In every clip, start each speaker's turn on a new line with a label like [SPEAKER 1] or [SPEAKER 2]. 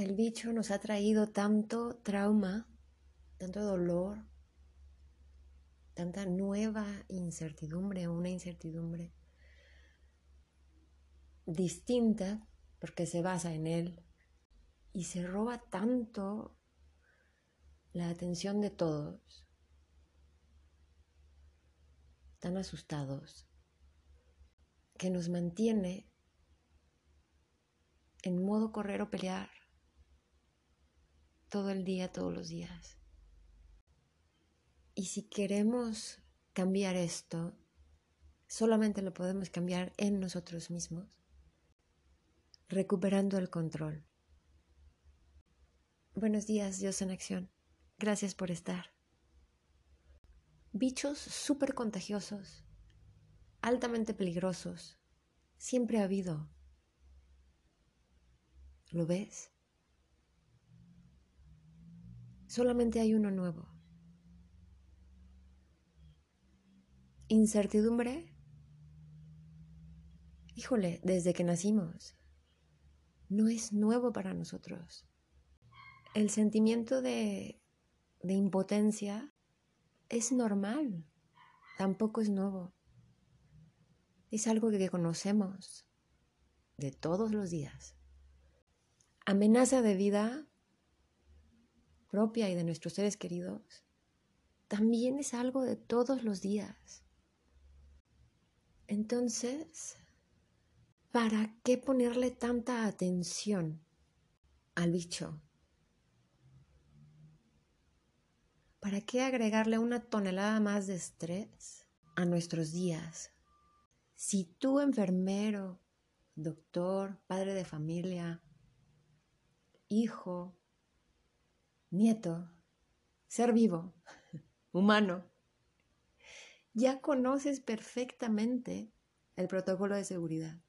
[SPEAKER 1] El bicho nos ha traído tanto trauma, tanto dolor, tanta nueva incertidumbre, una incertidumbre distinta porque se basa en él y se roba tanto la atención de todos, tan asustados, que nos mantiene en modo correr o pelear todo el día, todos los días. Y si queremos cambiar esto, solamente lo podemos cambiar en nosotros mismos, recuperando el control. Buenos días, Dios en acción. Gracias por estar. Bichos súper contagiosos, altamente peligrosos, siempre ha habido. ¿Lo ves? Solamente hay uno nuevo. Incertidumbre. Híjole, desde que nacimos. No es nuevo para nosotros. El sentimiento de, de impotencia es normal. Tampoco es nuevo. Es algo que conocemos de todos los días. Amenaza de vida propia y de nuestros seres queridos, también es algo de todos los días. Entonces, ¿para qué ponerle tanta atención al bicho? ¿Para qué agregarle una tonelada más de estrés a nuestros días? Si tú, enfermero, doctor, padre de familia, hijo, nieto, ser vivo, humano, ya conoces perfectamente el protocolo de seguridad.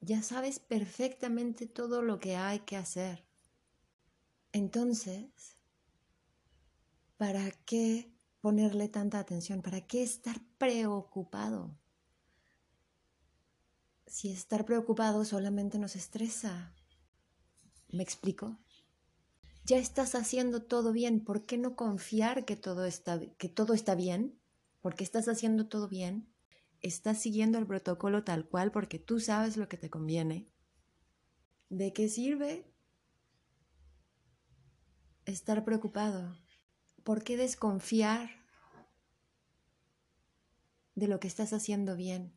[SPEAKER 1] Ya sabes perfectamente todo lo que hay que hacer. Entonces, ¿para qué ponerle tanta atención? ¿Para qué estar preocupado? Si estar preocupado solamente nos estresa. ¿Me explico? Ya estás haciendo todo bien, ¿por qué no confiar que todo está, que todo está bien? Porque estás haciendo todo bien, estás siguiendo el protocolo tal cual porque tú sabes lo que te conviene. ¿De qué sirve estar preocupado? ¿Por qué desconfiar de lo que estás haciendo bien?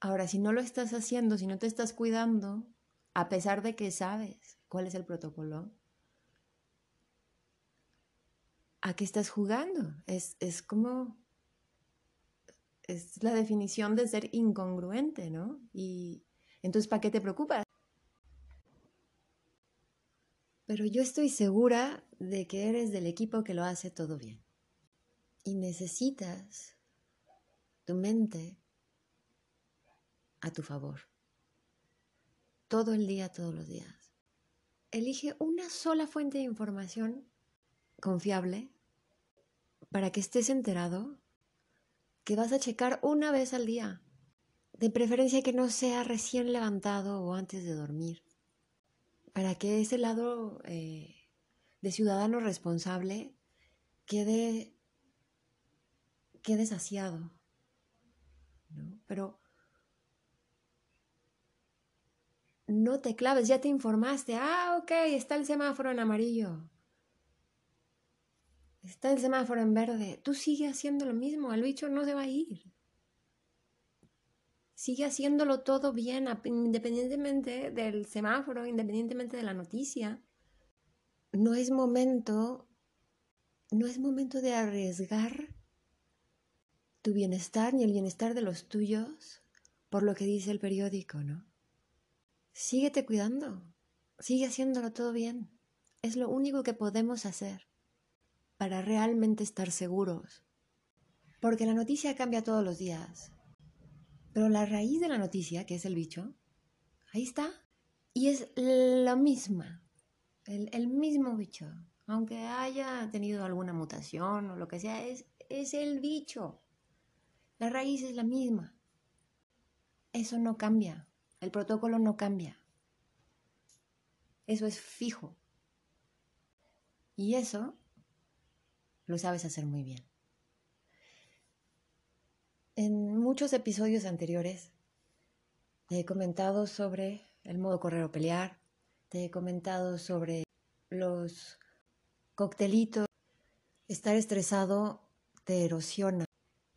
[SPEAKER 1] Ahora, si no lo estás haciendo, si no te estás cuidando, a pesar de que sabes cuál es el protocolo, ¿a qué estás jugando? Es, es como, es la definición de ser incongruente, ¿no? Y entonces, ¿para qué te preocupas? Pero yo estoy segura de que eres del equipo que lo hace todo bien. Y necesitas tu mente a tu favor. Todo el día, todos los días. Elige una sola fuente de información confiable para que estés enterado que vas a checar una vez al día. De preferencia que no sea recién levantado o antes de dormir. Para que ese lado eh, de ciudadano responsable quede, quede saciado. Pero no te claves, ya te informaste. Ah, ok, está el semáforo en amarillo. Está el semáforo en verde. Tú sigue haciendo lo mismo. El bicho no se va a ir. Sigue haciéndolo todo bien, independientemente del semáforo, independientemente de la noticia. No es momento, no es momento de arriesgar tu bienestar ni el bienestar de los tuyos por lo que dice el periódico, ¿no? Síguete cuidando, sigue haciéndolo todo bien. Es lo único que podemos hacer para realmente estar seguros. Porque la noticia cambia todos los días. Pero la raíz de la noticia, que es el bicho, ahí está. Y es la misma, el, mismo bicho. Aunque haya tenido alguna mutación o lo que sea, es, el bicho. La raíz es la misma. Eso no cambia. El protocolo no cambia. Eso es fijo. Y eso lo sabes hacer muy bien. En muchos episodios anteriores te he comentado sobre el modo correr o pelear, te he comentado sobre los coctelitos. Estar estresado te erosiona.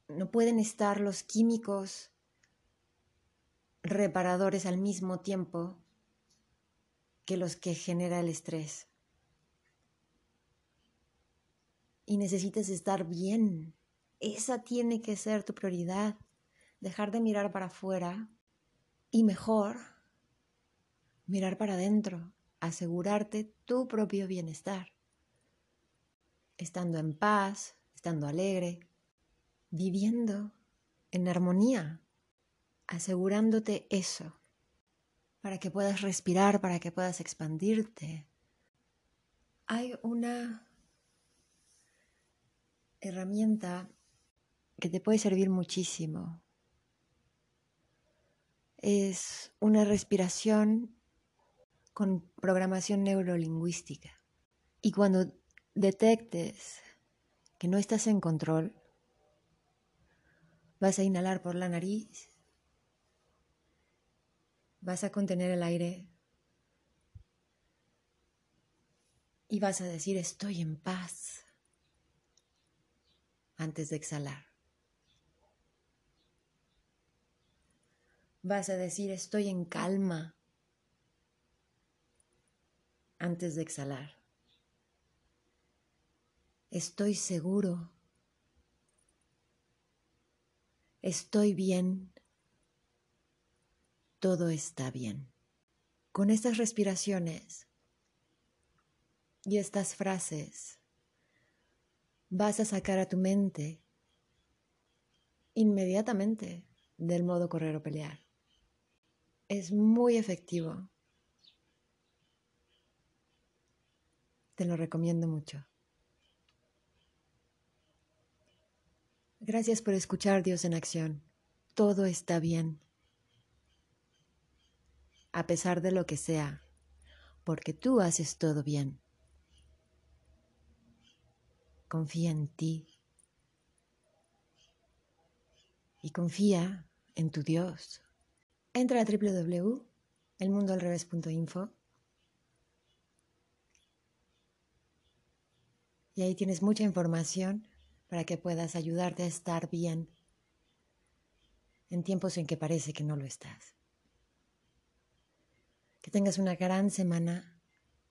[SPEAKER 1] No pueden estar los químicos reparadores al mismo tiempo que los que genera el estrés. Y necesitas estar bien. Esa tiene que ser tu prioridad. Dejar de mirar para afuera y mejor mirar para adentro, asegurarte tu propio bienestar. Estando en paz, estando alegre, viviendo en armonía, asegurándote eso para que puedas respirar, para que puedas expandirte. Hay una herramienta que te puede servir muchísimo. Es una respiración con programación neurolingüística. Y cuando detectes que no estás en control, vas a inhalar por la nariz Vas a contener el aire y vas a decir estoy en paz antes de exhalar. Vas a decir estoy en calma antes de exhalar. Estoy seguro. Estoy bien todo está bien. Con estas respiraciones y estas frases vas a sacar a tu mente inmediatamente del modo correr o pelear. Es muy efectivo. Te lo recomiendo mucho. Gracias por escuchar Dios en acción. Todo está bien a pesar de lo que sea, porque tú haces todo bien. Confía en ti y confía en tu Dios. Entra a www.elmundoalrevés.info y ahí tienes mucha información para que puedas ayudarte a estar bien en tiempos en que parece que no lo estás. Que tengas una gran semana